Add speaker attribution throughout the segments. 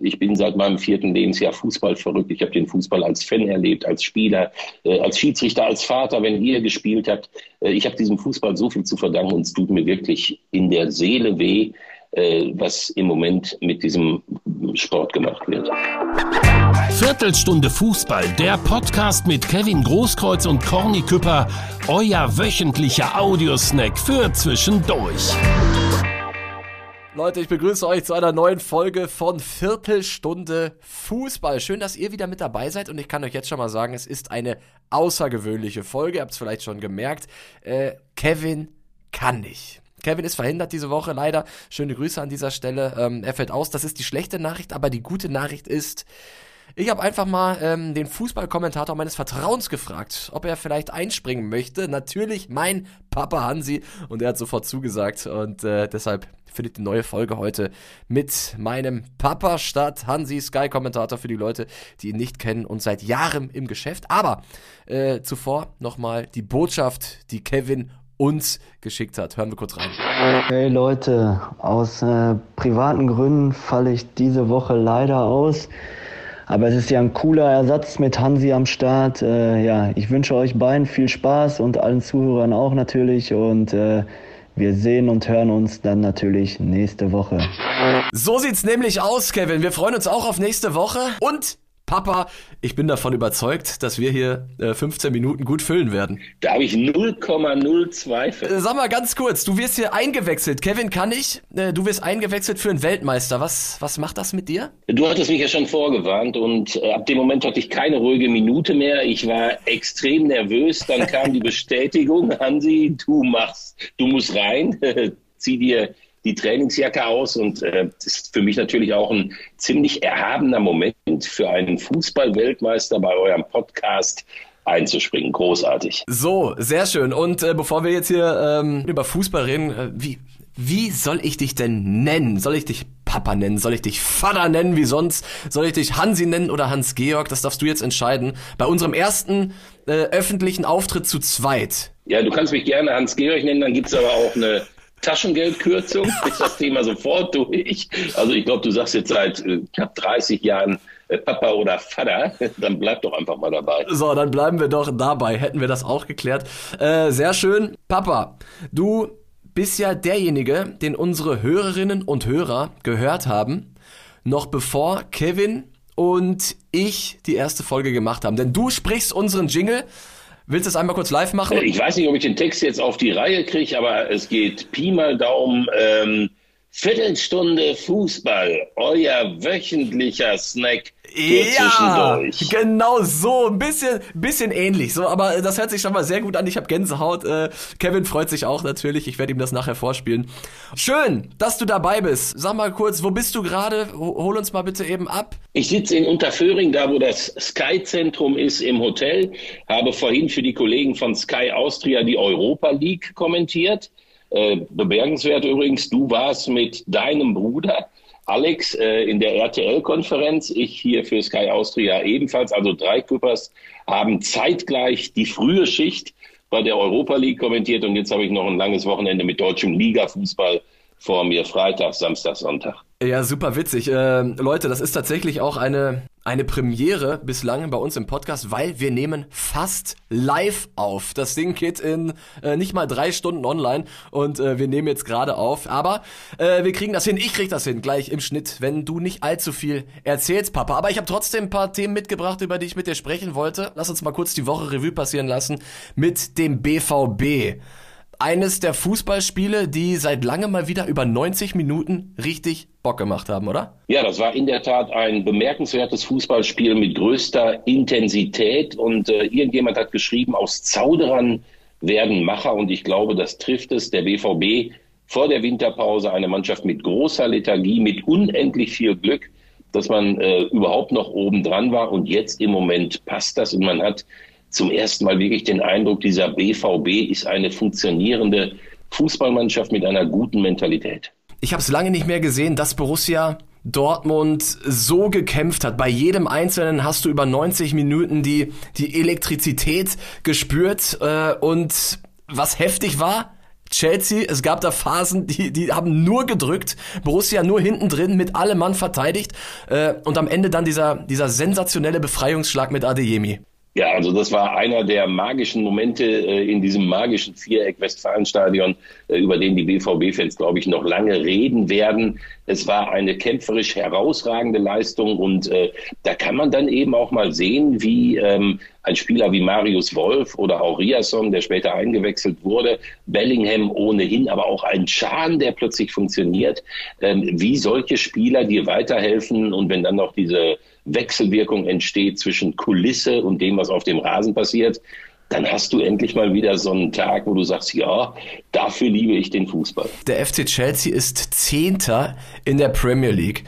Speaker 1: Ich bin seit meinem vierten Lebensjahr Fußball verrückt. Ich habe den Fußball als Fan erlebt, als Spieler, äh, als Schiedsrichter, als Vater, wenn ihr gespielt habt. Äh, ich habe diesem Fußball so viel zu verdanken und es tut mir wirklich in der Seele weh, äh, was im Moment mit diesem Sport gemacht wird.
Speaker 2: Viertelstunde Fußball, der Podcast mit Kevin Großkreuz und Corny Küpper, euer wöchentlicher Audiosnack für zwischendurch.
Speaker 3: Leute, ich begrüße euch zu einer neuen Folge von Viertelstunde Fußball. Schön, dass ihr wieder mit dabei seid und ich kann euch jetzt schon mal sagen, es ist eine außergewöhnliche Folge. Ihr habt es vielleicht schon gemerkt. Äh, Kevin kann nicht. Kevin ist verhindert diese Woche leider. Schöne Grüße an dieser Stelle. Ähm, er fällt aus. Das ist die schlechte Nachricht, aber die gute Nachricht ist, ich habe einfach mal ähm, den Fußballkommentator meines Vertrauens gefragt, ob er vielleicht einspringen möchte. Natürlich mein Papa Hansi und er hat sofort zugesagt und äh, deshalb findet die neue Folge heute mit meinem Papa statt. Hansi, Sky-Kommentator für die Leute, die ihn nicht kennen und seit Jahren im Geschäft. Aber äh, zuvor nochmal die Botschaft, die Kevin uns geschickt hat. Hören wir kurz rein.
Speaker 4: Hey Leute, aus äh, privaten Gründen falle ich diese Woche leider aus. Aber es ist ja ein cooler Ersatz mit Hansi am Start. Äh, ja, ich wünsche euch beiden viel Spaß und allen Zuhörern auch natürlich. Und äh, wir sehen und hören uns dann natürlich nächste Woche.
Speaker 3: So sieht's nämlich aus, Kevin. Wir freuen uns auch auf nächste Woche. Und Papa, ich bin davon überzeugt, dass wir hier äh, 15 Minuten gut füllen werden.
Speaker 1: Da habe ich 0,0 Zweifel.
Speaker 3: Äh, sag mal ganz kurz, du wirst hier eingewechselt. Kevin kann ich. Äh, du wirst eingewechselt für einen Weltmeister. Was, was macht das mit dir?
Speaker 1: Du hattest mich ja schon vorgewarnt und äh, ab dem Moment hatte ich keine ruhige Minute mehr. Ich war extrem nervös. Dann kam die Bestätigung, Hansi, du machst, du musst rein. Zieh dir die Trainingsjacke aus und äh, das ist für mich natürlich auch ein ziemlich erhabener Moment für einen Fußballweltmeister bei eurem Podcast einzuspringen. Großartig.
Speaker 3: So, sehr schön. Und äh, bevor wir jetzt hier ähm, über Fußball reden, äh, wie, wie soll ich dich denn nennen? Soll ich dich Papa nennen? Soll ich dich Vater nennen wie sonst? Soll ich dich Hansi nennen oder Hans-Georg? Das darfst du jetzt entscheiden. Bei unserem ersten äh, öffentlichen Auftritt zu zweit.
Speaker 1: Ja, du kannst mich gerne Hans-Georg nennen, dann gibt's aber auch eine Taschengeldkürzung ist das Thema sofort durch. Also ich glaube, du sagst jetzt seit äh, knapp 30 Jahren äh, Papa oder Vater, dann bleib doch einfach mal dabei.
Speaker 3: So, dann bleiben wir doch dabei. Hätten wir das auch geklärt. Äh, sehr schön. Papa, du bist ja derjenige, den unsere Hörerinnen und Hörer gehört haben, noch bevor Kevin und ich die erste Folge gemacht haben. Denn du sprichst unseren Jingle Willst du es einmal kurz live machen?
Speaker 1: Ich weiß nicht, ob ich den Text jetzt auf die Reihe kriege, aber es geht Pi mal Daumen. Ähm, Viertelstunde Fußball, euer wöchentlicher Snack
Speaker 3: ja, genau so, ein bisschen, bisschen ähnlich, so, aber das hört sich schon mal sehr gut an. Ich habe Gänsehaut. Äh, Kevin freut sich auch natürlich. Ich werde ihm das nachher vorspielen. Schön, dass du dabei bist. Sag mal kurz, wo bist du gerade? Hol uns mal bitte eben ab.
Speaker 1: Ich sitze in Unterföhring, da wo das Sky Zentrum ist im Hotel. Habe vorhin für die Kollegen von Sky Austria die Europa League kommentiert. Äh, bemerkenswert übrigens, du warst mit deinem Bruder Alex äh, in der RTL-Konferenz, ich hier für Sky Austria ebenfalls. Also drei Küppers haben zeitgleich die frühe Schicht bei der Europa League kommentiert und jetzt habe ich noch ein langes Wochenende mit deutschem Liga-Fußball vor mir, Freitag, Samstag, Sonntag.
Speaker 3: Ja, super witzig. Äh, Leute, das ist tatsächlich auch eine, eine Premiere bislang bei uns im Podcast, weil wir nehmen fast live auf. Das Ding geht in äh, nicht mal drei Stunden online und äh, wir nehmen jetzt gerade auf. Aber äh, wir kriegen das hin. Ich krieg das hin, gleich im Schnitt, wenn du nicht allzu viel erzählst, Papa. Aber ich habe trotzdem ein paar Themen mitgebracht, über die ich mit dir sprechen wollte. Lass uns mal kurz die Woche Revue passieren lassen mit dem BVB eines der Fußballspiele, die seit langem mal wieder über 90 Minuten richtig Bock gemacht haben, oder?
Speaker 1: Ja, das war in der Tat ein bemerkenswertes Fußballspiel mit größter Intensität und äh, irgendjemand hat geschrieben, aus Zauderern werden Macher und ich glaube, das trifft es. Der BVB vor der Winterpause eine Mannschaft mit großer Lethargie, mit unendlich viel Glück, dass man äh, überhaupt noch oben dran war und jetzt im Moment passt das und man hat zum ersten Mal wirklich den Eindruck, dieser BVB ist eine funktionierende Fußballmannschaft mit einer guten Mentalität.
Speaker 3: Ich habe es lange nicht mehr gesehen, dass Borussia Dortmund so gekämpft hat. Bei jedem Einzelnen hast du über 90 Minuten die, die Elektrizität gespürt. Äh, und was heftig war, Chelsea, es gab da Phasen, die, die haben nur gedrückt, Borussia nur hinten drin, mit allem Mann verteidigt äh, und am Ende dann dieser, dieser sensationelle Befreiungsschlag mit Adeyemi.
Speaker 1: Ja, also das war einer der magischen Momente äh, in diesem magischen Viereck Westfalenstadion, äh, über den die BVB-Fans, glaube ich, noch lange reden werden. Es war eine kämpferisch herausragende Leistung und äh, da kann man dann eben auch mal sehen, wie ähm, ein Spieler wie Marius Wolf oder auch Riasson, der später eingewechselt wurde, Bellingham ohnehin, aber auch ein Schahn, der plötzlich funktioniert, ähm, wie solche Spieler dir weiterhelfen und wenn dann noch diese Wechselwirkung entsteht zwischen Kulisse und dem, was auf dem Rasen passiert, dann hast du endlich mal wieder so einen Tag, wo du sagst, ja, dafür liebe ich den Fußball.
Speaker 3: Der FC Chelsea ist Zehnter in der Premier League.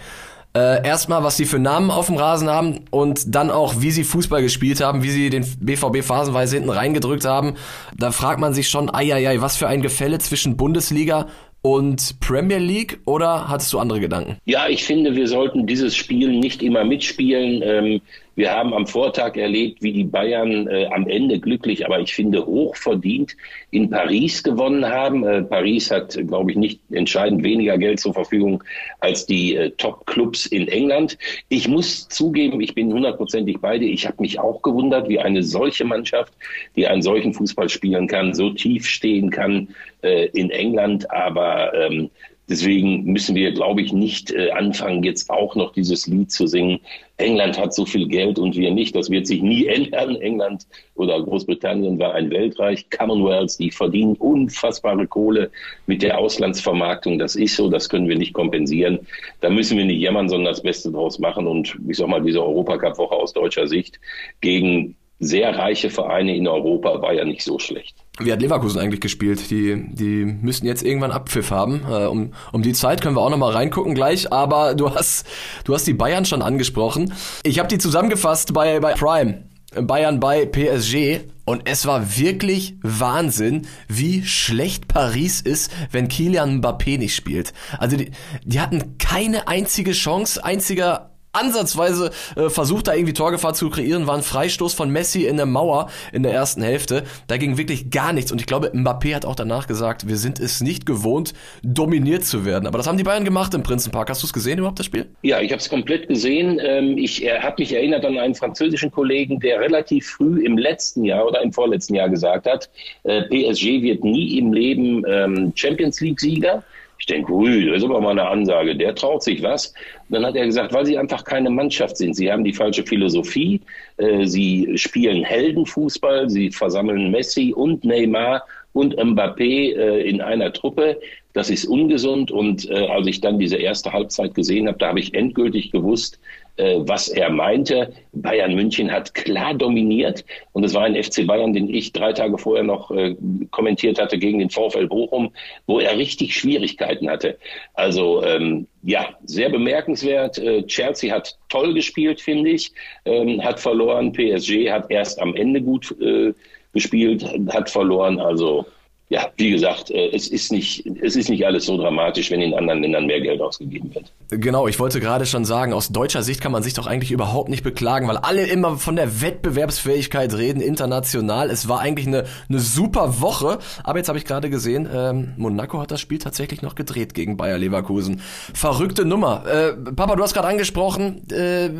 Speaker 3: Äh, erstmal, was sie für Namen auf dem Rasen haben und dann auch, wie sie Fußball gespielt haben, wie sie den BVB phasenweise hinten reingedrückt haben. Da fragt man sich schon, ei, was für ein Gefälle zwischen Bundesliga und Premier League oder hattest du andere Gedanken?
Speaker 1: Ja, ich finde, wir sollten dieses Spiel nicht immer mitspielen. Ähm, wir haben am Vortag erlebt, wie die Bayern äh, am Ende glücklich, aber ich finde hochverdient in Paris gewonnen haben. Äh, Paris hat, glaube ich, nicht entscheidend weniger Geld zur Verfügung als die äh, Top-Clubs in England. Ich muss zugeben, ich bin hundertprozentig bei dir. Ich habe mich auch gewundert, wie eine solche Mannschaft, die einen solchen Fußball spielen kann, so tief stehen kann äh, in England. Aber ähm, Deswegen müssen wir, glaube ich, nicht äh, anfangen, jetzt auch noch dieses Lied zu singen. England hat so viel Geld und wir nicht. Das wird sich nie ändern. England oder Großbritannien war ein Weltreich. Commonwealth, die verdienen unfassbare Kohle mit der Auslandsvermarktung. Das ist so, das können wir nicht kompensieren. Da müssen wir nicht jammern, sondern das Beste draus machen. Und ich sag mal, diese Europacup-Woche aus deutscher Sicht gegen sehr reiche Vereine in Europa war ja nicht so schlecht.
Speaker 3: Wie hat Leverkusen eigentlich gespielt? Die, die müssten jetzt irgendwann Abpfiff haben. Äh, um, um die Zeit können wir auch nochmal reingucken gleich, aber du hast, du hast die Bayern schon angesprochen. Ich habe die zusammengefasst bei, bei Prime. Bayern bei PSG und es war wirklich Wahnsinn, wie schlecht Paris ist, wenn Kilian Mbappé nicht spielt. Also die, die hatten keine einzige Chance, einziger ansatzweise äh, versucht, da irgendwie Torgefahr zu kreieren, war ein Freistoß von Messi in der Mauer in der ersten Hälfte. Da ging wirklich gar nichts. Und ich glaube, Mbappé hat auch danach gesagt, wir sind es nicht gewohnt, dominiert zu werden. Aber das haben die Bayern gemacht im Prinzenpark. Hast du es gesehen überhaupt, das Spiel?
Speaker 1: Ja, ich habe es komplett gesehen. Ähm, ich habe mich erinnert an einen französischen Kollegen, der relativ früh im letzten Jahr oder im vorletzten Jahr gesagt hat, äh, PSG wird nie im Leben ähm, Champions League-Sieger. Ich denke, ui, das ist aber mal eine Ansage. Der traut sich was. dann hat er gesagt, weil sie einfach keine Mannschaft sind. Sie haben die falsche Philosophie. Äh, sie spielen Heldenfußball. Sie versammeln Messi und Neymar und Mbappé äh, in einer Truppe. Das ist ungesund. Und äh, als ich dann diese erste Halbzeit gesehen habe, da habe ich endgültig gewusst, äh, was er meinte. Bayern München hat klar dominiert und es war ein FC Bayern, den ich drei Tage vorher noch äh, kommentiert hatte gegen den VfL Bochum, wo er richtig Schwierigkeiten hatte. Also ähm, ja, sehr bemerkenswert. Äh, Chelsea hat toll gespielt, finde ich, ähm, hat verloren. PSG hat erst am Ende gut äh, gespielt, hat verloren. Also ja, wie gesagt, äh, es ist nicht, es ist nicht alles so dramatisch, wenn in anderen Ländern mehr Geld ausgegeben wird.
Speaker 3: Genau, ich wollte gerade schon sagen, aus deutscher Sicht kann man sich doch eigentlich überhaupt nicht beklagen, weil alle immer von der Wettbewerbsfähigkeit reden, international. Es war eigentlich eine, eine super Woche, aber jetzt habe ich gerade gesehen, ähm, Monaco hat das Spiel tatsächlich noch gedreht gegen Bayer Leverkusen. Verrückte Nummer. Äh, Papa, du hast gerade angesprochen, äh,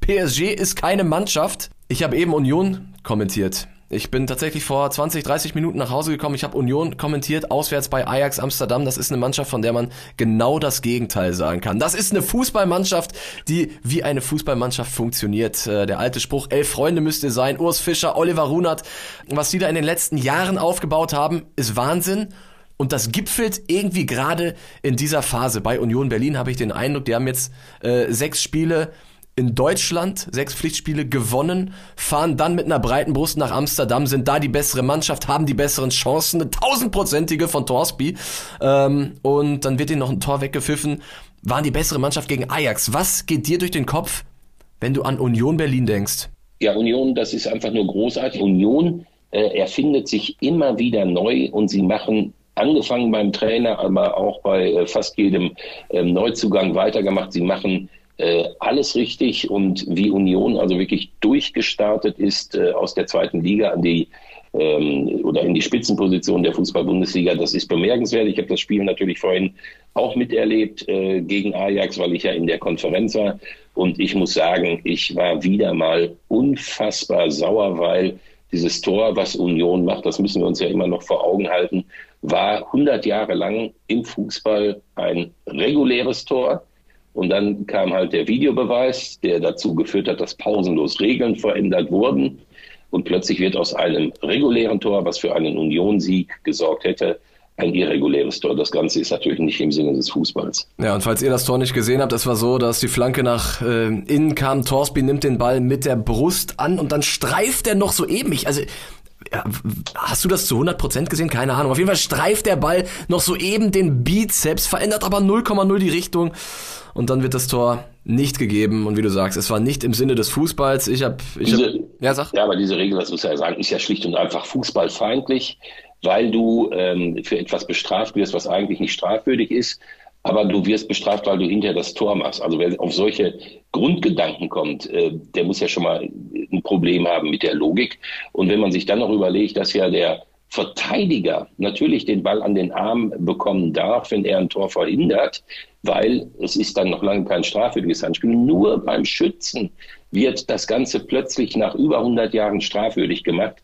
Speaker 3: PSG ist keine Mannschaft. Ich habe eben Union kommentiert. Ich bin tatsächlich vor 20, 30 Minuten nach Hause gekommen. Ich habe Union kommentiert, auswärts bei Ajax Amsterdam. Das ist eine Mannschaft, von der man genau das Gegenteil sagen kann. Das ist eine Fußballmannschaft, die wie eine Fußballmannschaft funktioniert. Äh, der alte Spruch, elf Freunde müsste sein. Urs Fischer, Oliver Runert. Was die da in den letzten Jahren aufgebaut haben, ist Wahnsinn. Und das gipfelt irgendwie gerade in dieser Phase. Bei Union Berlin habe ich den Eindruck, die haben jetzt äh, sechs Spiele in Deutschland sechs Pflichtspiele gewonnen, fahren dann mit einer breiten Brust nach Amsterdam, sind da die bessere Mannschaft, haben die besseren Chancen, eine tausendprozentige von Torsby ähm, und dann wird ihnen noch ein Tor weggepfiffen, waren die bessere Mannschaft gegen Ajax. Was geht dir durch den Kopf, wenn du an Union Berlin denkst?
Speaker 1: Ja, Union, das ist einfach nur großartig. Union äh, erfindet sich immer wieder neu und sie machen angefangen beim Trainer, aber auch bei äh, fast jedem äh, Neuzugang weitergemacht. Sie machen äh, alles richtig und wie Union also wirklich durchgestartet ist äh, aus der zweiten Liga an die ähm, oder in die Spitzenposition der Fußball-Bundesliga. Das ist bemerkenswert. Ich habe das Spiel natürlich vorhin auch miterlebt äh, gegen Ajax, weil ich ja in der Konferenz war. Und ich muss sagen, ich war wieder mal unfassbar sauer, weil dieses Tor, was Union macht, das müssen wir uns ja immer noch vor Augen halten, war 100 Jahre lang im Fußball ein reguläres Tor. Und dann kam halt der Videobeweis, der dazu geführt hat, dass pausenlos Regeln verändert wurden. Und plötzlich wird aus einem regulären Tor, was für einen Union-Sieg gesorgt hätte, ein irreguläres Tor. Das Ganze ist natürlich nicht im Sinne des Fußballs.
Speaker 3: Ja, und falls ihr das Tor nicht gesehen habt, es war so, dass die Flanke nach äh, innen kam. Torsby nimmt den Ball mit der Brust an und dann streift er noch so eben. Ich, also hast du das zu 100% gesehen? Keine Ahnung. Auf jeden Fall streift der Ball noch so eben den Bizeps, verändert aber 0,0 die Richtung und dann wird das Tor nicht gegeben. Und wie du sagst, es war nicht im Sinne des Fußballs. Ich habe, ich
Speaker 1: diese,
Speaker 3: hab, ja sag.
Speaker 1: Ja, aber diese Regel, das muss ja sagen, ist ja schlicht und einfach fußballfeindlich weil du ähm, für etwas bestraft wirst, was eigentlich nicht strafwürdig ist, aber du wirst bestraft, weil du hinterher das Tor machst. Also wer auf solche Grundgedanken kommt, äh, der muss ja schon mal ein Problem haben mit der Logik. Und wenn man sich dann noch überlegt, dass ja der Verteidiger natürlich den Ball an den Arm bekommen darf, wenn er ein Tor verhindert, weil es ist dann noch lange kein strafwürdiges Handspiel. Nur beim Schützen wird das Ganze plötzlich nach über 100 Jahren strafwürdig gemacht.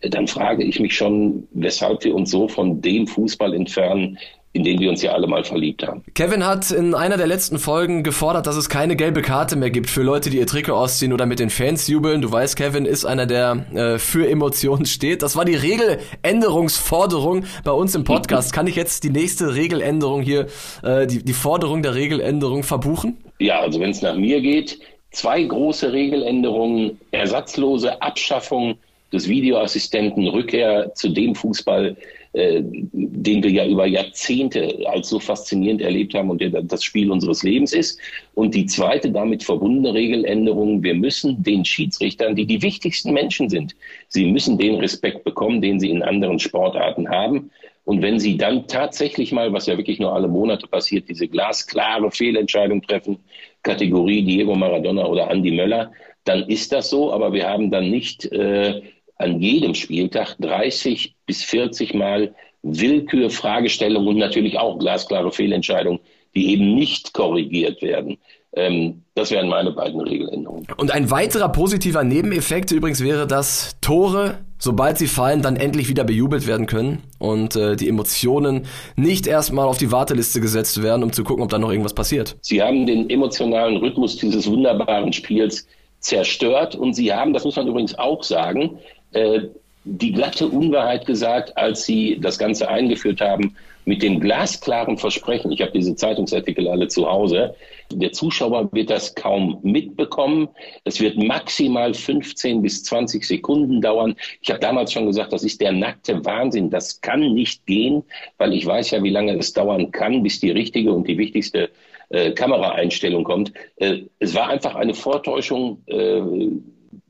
Speaker 1: Dann frage ich mich schon, weshalb wir uns so von dem Fußball entfernen, in den wir uns ja alle mal verliebt haben.
Speaker 3: Kevin hat in einer der letzten Folgen gefordert, dass es keine gelbe Karte mehr gibt für Leute, die ihr Trikot ausziehen oder mit den Fans jubeln. Du weißt, Kevin ist einer, der äh, für Emotionen steht. Das war die Regeländerungsforderung bei uns im Podcast. Kann ich jetzt die nächste Regeländerung hier, äh, die, die Forderung der Regeländerung verbuchen?
Speaker 1: Ja, also wenn es nach mir geht, zwei große Regeländerungen, ersatzlose Abschaffung des Videoassistenten, Rückkehr zu dem Fußball, äh, den wir ja über Jahrzehnte als so faszinierend erlebt haben und der das Spiel unseres Lebens ist. Und die zweite damit verbundene Regeländerung, wir müssen den Schiedsrichtern, die die wichtigsten Menschen sind, sie müssen den Respekt bekommen, den sie in anderen Sportarten haben. Und wenn sie dann tatsächlich mal, was ja wirklich nur alle Monate passiert, diese glasklare Fehlentscheidung treffen, Kategorie Diego Maradona oder Andy Möller, dann ist das so. Aber wir haben dann nicht äh, an jedem Spieltag 30 bis 40 Mal Willkür, Fragestellungen und natürlich auch glasklare Fehlentscheidungen, die eben nicht korrigiert werden. Ähm, das wären meine beiden Regeländerungen.
Speaker 3: Und ein weiterer positiver Nebeneffekt übrigens wäre, dass Tore, sobald sie fallen, dann endlich wieder bejubelt werden können und äh, die Emotionen nicht erstmal auf die Warteliste gesetzt werden, um zu gucken, ob da noch irgendwas passiert.
Speaker 1: Sie haben den emotionalen Rhythmus dieses wunderbaren Spiels zerstört und sie haben, das muss man übrigens auch sagen, die glatte Unwahrheit gesagt, als sie das Ganze eingeführt haben mit dem glasklaren Versprechen. Ich habe diese Zeitungsartikel alle zu Hause. Der Zuschauer wird das kaum mitbekommen. Es wird maximal 15 bis 20 Sekunden dauern. Ich habe damals schon gesagt, das ist der nackte Wahnsinn. Das kann nicht gehen, weil ich weiß ja, wie lange es dauern kann, bis die richtige und die wichtigste äh, Kameraeinstellung kommt. Äh, es war einfach eine Vortäuschung. Äh,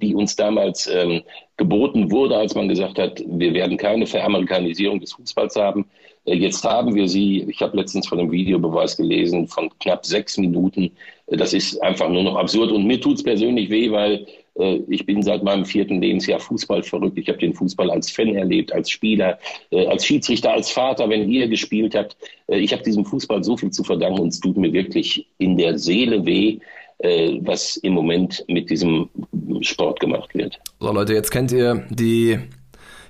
Speaker 1: die uns damals ähm, geboten wurde, als man gesagt hat, wir werden keine Veramerikanisierung des Fußballs haben. Äh, jetzt haben wir sie. Ich habe letztens von einem Videobeweis gelesen von knapp sechs Minuten. Äh, das ist einfach nur noch absurd und mir tut es persönlich weh, weil äh, ich bin seit meinem vierten Lebensjahr Fußball verrückt. Ich habe den Fußball als Fan erlebt, als Spieler, als Schiedsrichter, als Vater, wenn ihr gespielt habt. Ich habe diesem Fußball so viel zu verdanken und es tut mir wirklich in der Seele weh, äh, was im Moment mit diesem Sport gemacht wird.
Speaker 3: So Leute, jetzt kennt ihr die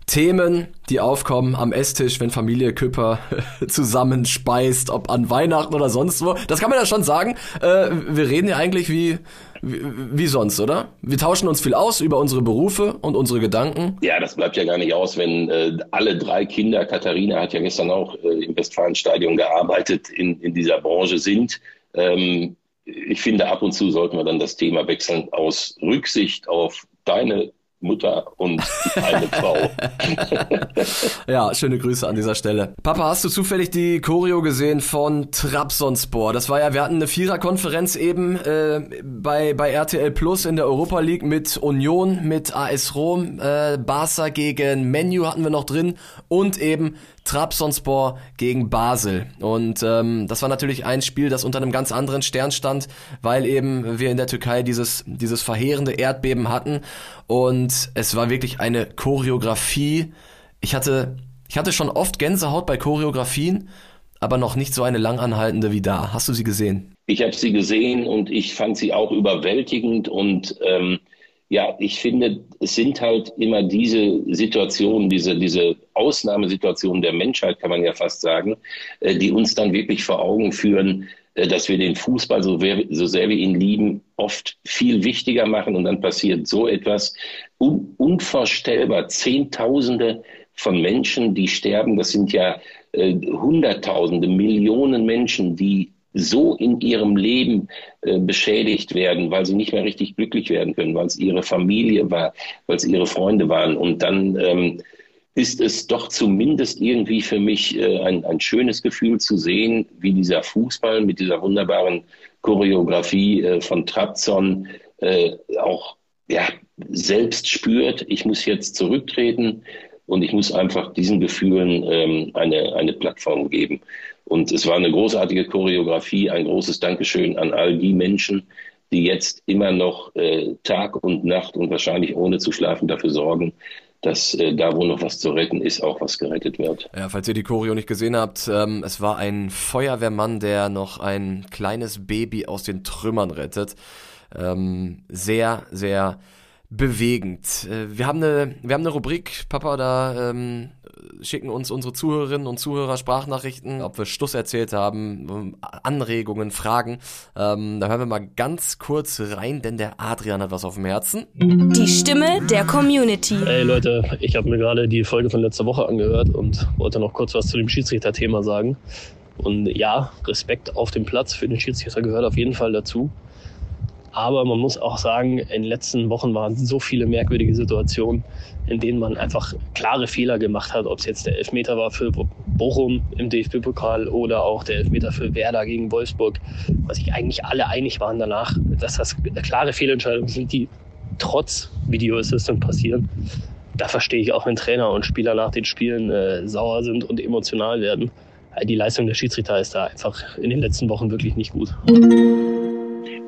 Speaker 3: Themen, die aufkommen am Esstisch, wenn Familie Küpper zusammenspeist, ob an Weihnachten oder sonst wo. Das kann man ja schon sagen. Äh, wir reden ja eigentlich wie, wie, wie, sonst, oder? Wir tauschen uns viel aus über unsere Berufe und unsere Gedanken.
Speaker 1: Ja, das bleibt ja gar nicht aus, wenn äh, alle drei Kinder, Katharina hat ja gestern auch äh, im Westfalenstadion gearbeitet, in, in dieser Branche sind. Ähm, ich finde, ab und zu sollten wir dann das Thema wechseln aus Rücksicht auf deine Mutter und eine Frau.
Speaker 3: ja, schöne Grüße an dieser Stelle. Papa, hast du zufällig die Choreo gesehen von Trabzonspor? Das war ja, wir hatten eine Viererkonferenz eben äh, bei, bei RTL Plus in der Europa League mit Union, mit AS Rom, äh, Barca gegen Menu hatten wir noch drin und eben Trabzonspor gegen Basel. Und ähm, das war natürlich ein Spiel, das unter einem ganz anderen Stern stand, weil eben wir in der Türkei dieses, dieses verheerende Erdbeben hatten. Und es war wirklich eine Choreografie. Ich hatte, ich hatte schon oft Gänsehaut bei Choreografien, aber noch nicht so eine langanhaltende wie da. Hast du sie gesehen?
Speaker 1: Ich habe sie gesehen und ich fand sie auch überwältigend und ähm, ja, ich finde, es sind halt immer diese Situationen, diese, diese Ausnahmesituationen der Menschheit, kann man ja fast sagen, äh, die uns dann wirklich vor Augen führen, äh, dass wir den Fußball, so, so sehr wir ihn lieben, oft viel wichtiger machen und dann passiert so etwas un unvorstellbar. Zehntausende von Menschen, die sterben, das sind ja äh, Hunderttausende, Millionen Menschen, die so in ihrem Leben äh, beschädigt werden, weil sie nicht mehr richtig glücklich werden können, weil es ihre Familie war, weil es ihre Freunde waren. Und dann ähm, ist es doch zumindest irgendwie für mich äh, ein, ein schönes Gefühl zu sehen, wie dieser Fußball mit dieser wunderbaren Choreografie äh, von Trabzon äh, auch ja, selbst spürt, ich muss jetzt zurücktreten und ich muss einfach diesen Gefühlen ähm, eine, eine Plattform geben. Und es war eine großartige Choreografie, ein großes Dankeschön an all die Menschen, die jetzt immer noch äh, Tag und Nacht und wahrscheinlich ohne zu schlafen dafür sorgen, dass äh, da, wo noch was zu retten ist, auch was gerettet wird.
Speaker 3: Ja, falls ihr die Choreo nicht gesehen habt, ähm, es war ein Feuerwehrmann, der noch ein kleines Baby aus den Trümmern rettet. Ähm, sehr, sehr bewegend. Äh, wir haben eine, wir haben eine Rubrik, Papa, da ähm, schicken uns unsere Zuhörerinnen und Zuhörer Sprachnachrichten, ob wir Stuss erzählt haben, Anregungen, Fragen. Ähm, da hören wir mal ganz kurz rein, denn der Adrian hat was auf dem Herzen.
Speaker 5: Die Stimme der Community.
Speaker 6: Hey Leute, ich habe mir gerade die Folge von letzter Woche angehört und wollte noch kurz was zu dem Schiedsrichter-Thema sagen. Und ja, Respekt auf dem Platz für den Schiedsrichter gehört auf jeden Fall dazu. Aber man muss auch sagen, in den letzten Wochen waren so viele merkwürdige Situationen, in denen man einfach klare Fehler gemacht hat, ob es jetzt der Elfmeter war für Bochum im DFB-Pokal oder auch der Elfmeter für Werder gegen Wolfsburg, was sich eigentlich alle einig waren danach, dass das klare Fehlentscheidungen sind, die trotz Video Assistant passieren. Da verstehe ich auch, wenn Trainer und Spieler nach den Spielen äh, sauer sind und emotional werden. Die Leistung der Schiedsrichter ist da einfach in den letzten Wochen wirklich nicht gut.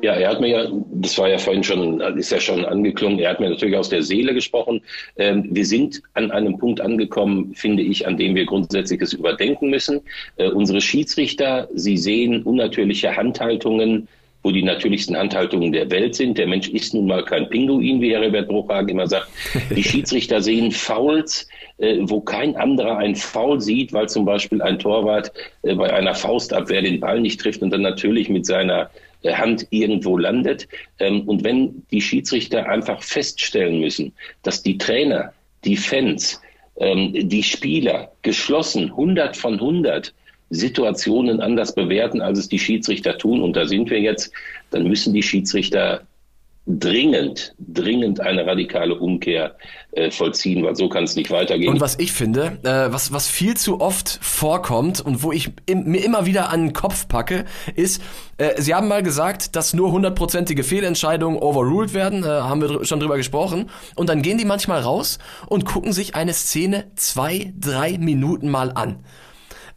Speaker 1: Ja, er hat mir ja, das war ja vorhin schon, ist ja schon angeklungen, er hat mir natürlich aus der Seele gesprochen. Ähm, wir sind an einem Punkt angekommen, finde ich, an dem wir Grundsätzliches überdenken müssen. Äh, unsere Schiedsrichter, sie sehen unnatürliche Handhaltungen, wo die natürlichsten Handhaltungen der Welt sind. Der Mensch ist nun mal kein Pinguin, wie Herbert Bruchhagen immer sagt. Die Schiedsrichter sehen Fouls, äh, wo kein anderer ein Foul sieht, weil zum Beispiel ein Torwart äh, bei einer Faustabwehr den Ball nicht trifft und dann natürlich mit seiner Hand irgendwo landet. Ähm, und wenn die Schiedsrichter einfach feststellen müssen, dass die Trainer, die Fans, ähm, die Spieler geschlossen 100 von 100 Situationen anders bewerten, als es die Schiedsrichter tun, und da sind wir jetzt, dann müssen die Schiedsrichter dringend, dringend eine radikale Umkehr äh, vollziehen, weil so kann es nicht weitergehen.
Speaker 3: Und was ich finde, äh, was, was viel zu oft vorkommt und wo ich im, mir immer wieder an den Kopf packe, ist, äh, Sie haben mal gesagt, dass nur hundertprozentige Fehlentscheidungen overruled werden, äh, haben wir schon drüber gesprochen. Und dann gehen die manchmal raus und gucken sich eine Szene zwei, drei Minuten mal an.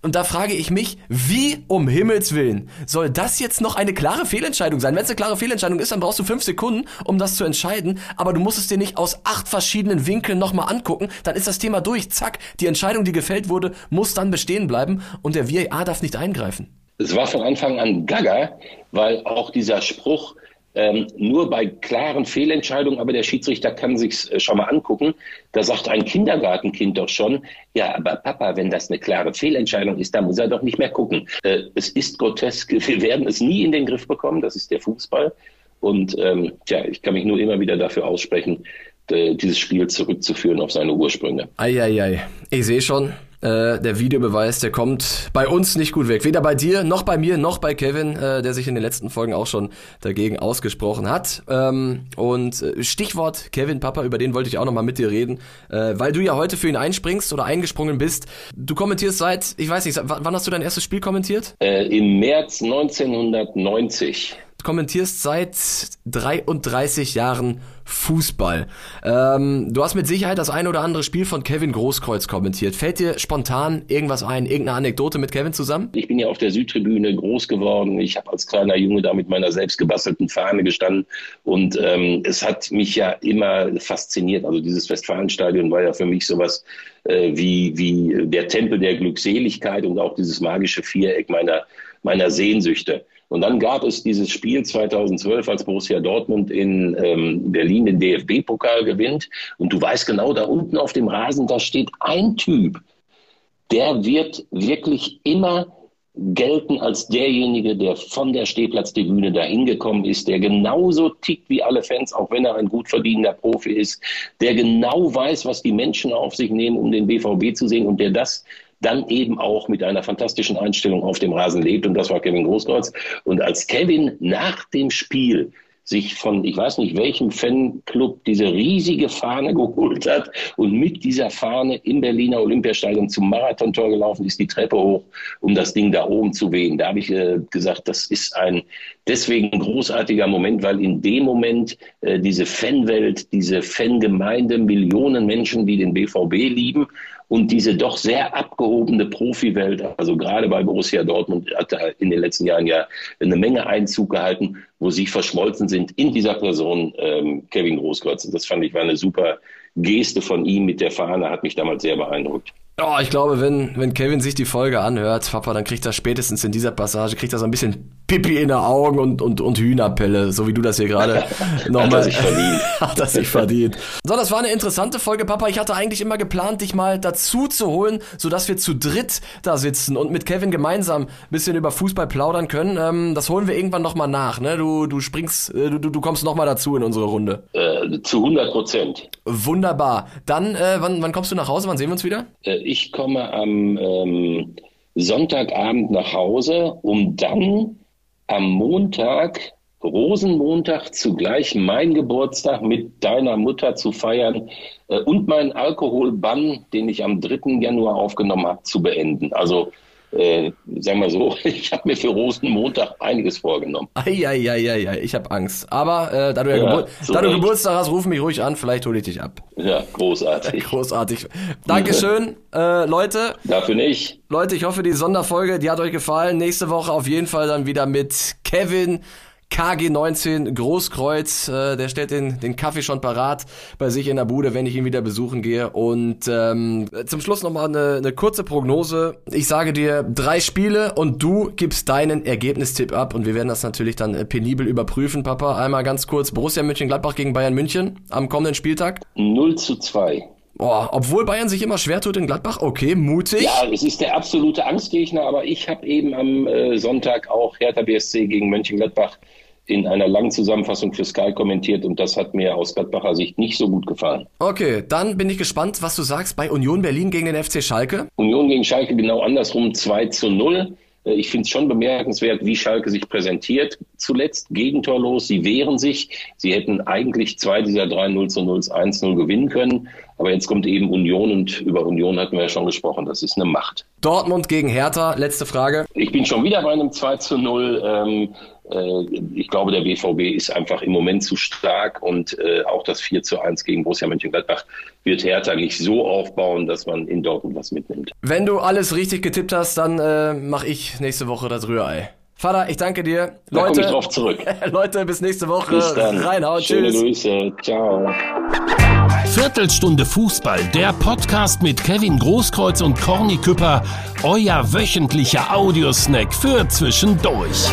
Speaker 3: Und da frage ich mich, wie um Himmels Willen soll das jetzt noch eine klare Fehlentscheidung sein? Wenn es eine klare Fehlentscheidung ist, dann brauchst du fünf Sekunden, um das zu entscheiden. Aber du musst es dir nicht aus acht verschiedenen Winkeln nochmal angucken. Dann ist das Thema durch. Zack. Die Entscheidung, die gefällt wurde, muss dann bestehen bleiben. Und der VAR darf nicht eingreifen.
Speaker 1: Es war von Anfang an Gaga, weil auch dieser Spruch, ähm, nur bei klaren Fehlentscheidungen, aber der Schiedsrichter kann sich's äh, schon mal angucken. Da sagt ein Kindergartenkind doch schon, ja, aber Papa, wenn das eine klare Fehlentscheidung ist, dann muss er doch nicht mehr gucken. Äh, es ist grotesk. Wir werden es nie in den Griff bekommen. Das ist der Fußball. Und ähm, tja, ich kann mich nur immer wieder dafür aussprechen, dieses Spiel zurückzuführen auf seine Ursprünge.
Speaker 3: Eieiei, ich sehe schon, äh, der Videobeweis, der kommt bei uns nicht gut weg. Weder bei dir, noch bei mir, noch bei Kevin, äh, der sich in den letzten Folgen auch schon dagegen ausgesprochen hat. Ähm, und äh, Stichwort Kevin Papa, über den wollte ich auch nochmal mit dir reden, äh, weil du ja heute für ihn einspringst oder eingesprungen bist. Du kommentierst seit, ich weiß nicht, wann hast du dein erstes Spiel kommentiert?
Speaker 1: Äh, Im März 1990.
Speaker 3: kommentierst seit 33 Jahren Fußball. Ähm, du hast mit Sicherheit das ein oder andere Spiel von Kevin Großkreuz kommentiert. Fällt dir spontan irgendwas ein, irgendeine Anekdote mit Kevin zusammen?
Speaker 1: Ich bin ja auf der Südtribüne groß geworden. Ich habe als kleiner Junge da mit meiner selbst gebastelten Fahne gestanden und ähm, es hat mich ja immer fasziniert. Also dieses Westfalenstadion war ja für mich sowas äh, wie, wie der Tempel der Glückseligkeit und auch dieses magische Viereck meiner, meiner Sehnsüchte. Und dann gab es dieses Spiel 2012, als Borussia Dortmund in ähm, Berlin den DFB-Pokal gewinnt. Und du weißt genau, da unten auf dem Rasen, da steht ein Typ, der wird wirklich immer gelten als derjenige, der von der Stehplatztribüne dahin gekommen ist, der genauso tickt wie alle Fans, auch wenn er ein gut verdienender Profi ist, der genau weiß, was die Menschen auf sich nehmen, um den BVB zu sehen und der das dann eben auch mit einer fantastischen Einstellung auf dem Rasen lebt. Und das war Kevin Großkreuz. Und als Kevin nach dem Spiel sich von, ich weiß nicht welchem Fanclub, diese riesige Fahne geholt hat und mit dieser Fahne im Berliner Olympiastadion zum Marathontor gelaufen ist, die Treppe hoch, um das Ding da oben zu wehen. Da habe ich äh, gesagt, das ist ein deswegen großartiger Moment, weil in dem Moment äh, diese Fanwelt, diese Fangemeinde, Millionen Menschen, die den BVB lieben, und diese doch sehr abgehobene Profiwelt, also gerade bei Borussia Dortmund, hat da in den letzten Jahren ja eine Menge Einzug gehalten, wo sie verschmolzen sind in dieser Person ähm, Kevin Großkreuz. Und das fand ich war eine super Geste von ihm mit der Fahne, hat mich damals sehr beeindruckt.
Speaker 3: Oh, ich glaube, wenn, wenn Kevin sich die Folge anhört, Papa, dann kriegt er spätestens in dieser Passage, kriegt er so ein bisschen Pipi in den Augen und, und, und Hühnerpelle, so wie du das hier gerade nochmal.
Speaker 1: Hat er sich verdient.
Speaker 3: Hat er sich verdient. So, das war eine interessante Folge, Papa. Ich hatte eigentlich immer geplant, dich mal dazu zu holen, sodass wir zu dritt da sitzen und mit Kevin gemeinsam ein bisschen über Fußball plaudern können. Ähm, das holen wir irgendwann nochmal nach, ne? Du, du springst, äh, du, du kommst nochmal dazu in unsere Runde.
Speaker 1: Äh, zu 100 Prozent.
Speaker 3: Wunderbar. Dann, äh, wann, wann kommst du nach Hause? Wann sehen wir uns wieder?
Speaker 1: Ich komme am ähm, Sonntagabend nach Hause, um dann am Montag, Rosenmontag, zugleich mein Geburtstag mit deiner Mutter zu feiern äh, und meinen Alkoholbann, den ich am 3. Januar aufgenommen habe, zu beenden. Also äh, sagen wir so, ich habe mir für Rosenmontag einiges vorgenommen.
Speaker 3: Eieieiei, ich habe Angst. Aber äh, da, du, ja ja, Gebur so da du Geburtstag hast, ruf mich ruhig an, vielleicht hole ich dich ab.
Speaker 1: Ja, großartig.
Speaker 3: großartig. Dankeschön, äh, Leute.
Speaker 1: Dafür nicht.
Speaker 3: Leute, ich hoffe, die Sonderfolge, die hat euch gefallen. Nächste Woche auf jeden Fall dann wieder mit Kevin. KG19 Großkreuz, äh, der stellt den, den Kaffee schon parat bei sich in der Bude, wenn ich ihn wieder besuchen gehe. Und ähm, zum Schluss nochmal eine, eine kurze Prognose. Ich sage dir drei Spiele und du gibst deinen Ergebnistipp ab und wir werden das natürlich dann äh, penibel überprüfen, Papa. Einmal ganz kurz, Borussia Mönchengladbach gegen Bayern München am kommenden Spieltag.
Speaker 1: 0 zu 2.
Speaker 3: Oh, obwohl Bayern sich immer schwer tut in Gladbach, okay, mutig.
Speaker 1: Ja, es ist der absolute Angstgegner, aber ich habe eben am äh, Sonntag auch Hertha BSC gegen Mönchengladbach in einer langen Zusammenfassung für Sky kommentiert und das hat mir aus Gladbacher Sicht nicht so gut gefallen.
Speaker 3: Okay, dann bin ich gespannt, was du sagst bei Union Berlin gegen den FC Schalke.
Speaker 1: Union gegen Schalke genau andersrum 2 zu 0. Äh, ich finde es schon bemerkenswert, wie Schalke sich präsentiert. Zuletzt gegentorlos, sie wehren sich. Sie hätten eigentlich zwei dieser drei 0 zu 0 1-0 gewinnen können. Aber jetzt kommt eben Union und über Union hatten wir ja schon gesprochen. Das ist eine Macht.
Speaker 3: Dortmund gegen Hertha, letzte Frage.
Speaker 1: Ich bin schon wieder bei einem 2 zu 0. Ähm, äh, ich glaube, der BVB ist einfach im Moment zu stark und äh, auch das 4 zu 1 gegen Borussia Mönchengladbach wird Hertha nicht so aufbauen, dass man in Dortmund was mitnimmt.
Speaker 3: Wenn du alles richtig getippt hast, dann äh, mache ich nächste Woche das Rührei. Vater, ich danke dir.
Speaker 1: Da komme ich drauf zurück.
Speaker 3: Leute, bis nächste Woche.
Speaker 1: Bis dann.
Speaker 3: Reinhauen.
Speaker 1: Schöne
Speaker 3: Tschüss.
Speaker 1: Grüße. Ciao.
Speaker 2: Viertelstunde Fußball, der Podcast mit Kevin Großkreuz und Corny Küpper, euer wöchentlicher Audiosnack für zwischendurch.